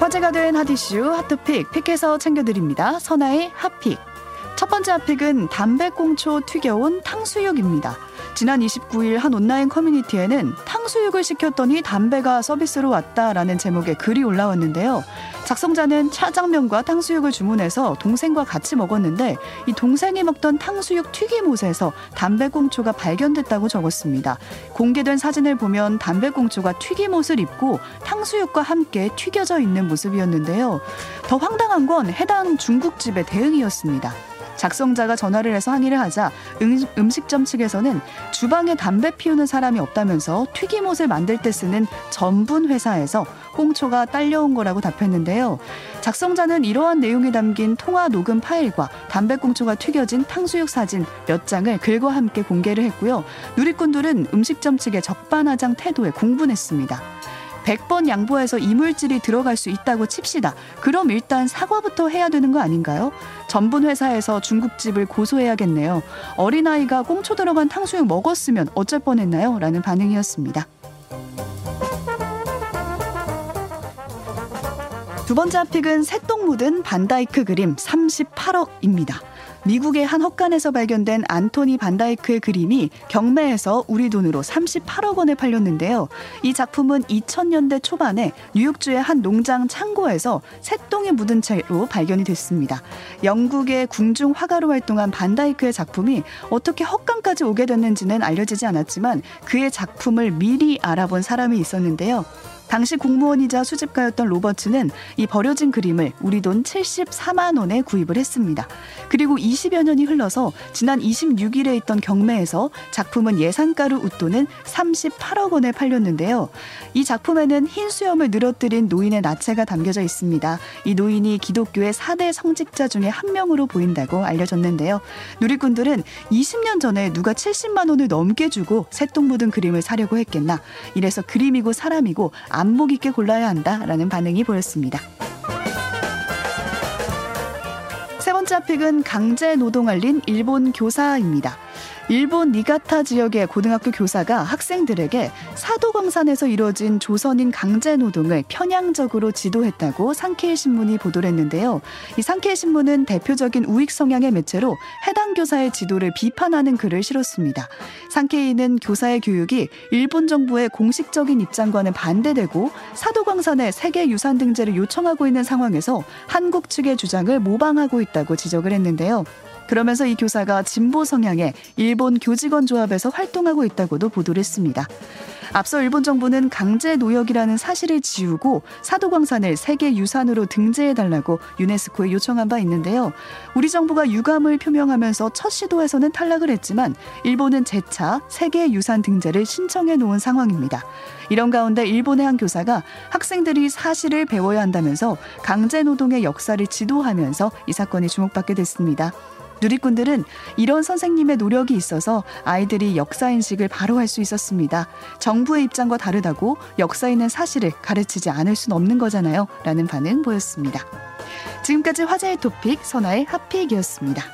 화제가 된 핫이슈 핫토픽 픽해서 챙겨드립니다. 선아의 핫픽. 첫 번째 핫픽은 담배꽁초 튀겨온 탕수육입니다. 지난 29일 한 온라인 커뮤니티에는 탕수육을 시켰더니 담배가 서비스로 왔다라는 제목의 글이 올라왔는데요. 작성자는 차장면과 탕수육을 주문해서 동생과 같이 먹었는데 이 동생이 먹던 탕수육 튀김옷에서 담배꽁초가 발견됐다고 적었습니다. 공개된 사진을 보면 담배꽁초가 튀김옷을 입고 탕수육과 함께 튀겨져 있는 모습이었는데요. 더 황당한 건 해당 중국집의 대응이었습니다. 작성자가 전화를 해서 항의를 하자 음, 식점 측에서는 주방에 담배 피우는 사람이 없다면서 튀김옷을 만들 때 쓰는 전분 회사에서 꽁초가 딸려온 거라고 답했는데요. 작성자는 이러한 내용이 담긴 통화 녹음 파일과 담배꽁초가 튀겨진 탕수육 사진 몇 장을 글과 함께 공개를 했고요. 누리꾼들은 음식점 측의 적반하장 태도에 공분했습니다. 100번 양보해서 이물질이 들어갈 수 있다고 칩시다. 그럼 일단 사과부터 해야 되는 거 아닌가요? 전분 회사에서 중국집을 고소해야겠네요. 어린아이가 꽁초 들어간 탕수육 먹었으면 어쩔 뻔했나요? 라는 반응이었습니다. 두 번째 픽은 새똥 묻은 반다이크 그림 38억입니다. 미국의 한 헛간에서 발견된 안토니 반다이크의 그림이 경매에서 우리 돈으로 38억 원에 팔렸는데요. 이 작품은 2000년대 초반에 뉴욕주의 한 농장 창고에서 새똥이 묻은 채로 발견이 됐습니다. 영국의 궁중 화가로 활동한 반다이크의 작품이 어떻게 헛간까지 오게 됐는지는 알려지지 않았지만 그의 작품을 미리 알아본 사람이 있었는데요. 당시 공무원이자 수집가였던 로버츠는 이 버려진 그림을 우리 돈 74만 원에 구입을 했습니다. 그리고 20여 년이 흘러서 지난 26일에 있던 경매에서 작품은 예상가로 웃도는 38억 원에 팔렸는데요. 이 작품에는 흰 수염을 늘어뜨린 노인의 나체가 담겨져 있습니다. 이 노인이 기독교의 4대 성직자 중에 한 명으로 보인다고 알려졌는데요. 누리꾼들은 20년 전에 누가 70만 원을 넘게 주고 새똥 묻은 그림을 사려고 했겠나. 이래서 그림이고 사람이고 안목 있게 골라야 한다라는 반응이 보였습니다. 번째 픽은 강제 노동 알린 일본 교사입니다. 일본 니가타 지역의 고등학교 교사가 학생들에게 사도광산에서 이뤄진 조선인 강제 노동을 편향적으로 지도했다고 상케이 신문이 보도를 했는데요. 이 상케이 신문은 대표적인 우익 성향의 매체로 해당 교사의 지도를 비판하는 글을 실었습니다. 상케이는 교사의 교육이 일본 정부의 공식적인 입장과는 반대되고 사도광산의 세계 유산 등재를 요청하고 있는 상황에서 한국 측의 주장을 모방하고 있다고 지적을 했는데요. 그러면서 이 교사가 진보 성향의 일본 교직원 조합에서 활동하고 있다고도 보도를 했습니다. 앞서 일본 정부는 강제 노역이라는 사실을 지우고 사도광산을 세계 유산으로 등재해 달라고 유네스코에 요청한 바 있는데요. 우리 정부가 유감을 표명하면서 첫 시도에서는 탈락을 했지만 일본은 재차 세계 유산 등재를 신청해 놓은 상황입니다. 이런 가운데 일본의 한 교사가 학생들이 사실을 배워야 한다면서 강제 노동의 역사를 지도하면서 이 사건이 주목받게 됐습니다. 누리꾼들은 이런 선생님의 노력이 있어서 아이들이 역사 인식을 바로 할 수 있었습니다. 정부의 입장과 다르다고 역사 있는 사실을 가르치지 않을 순 없는 거잖아요. 라는 반응 보였습니다. 지금까지 화제의 토픽 선아의 핫픽이었습니다.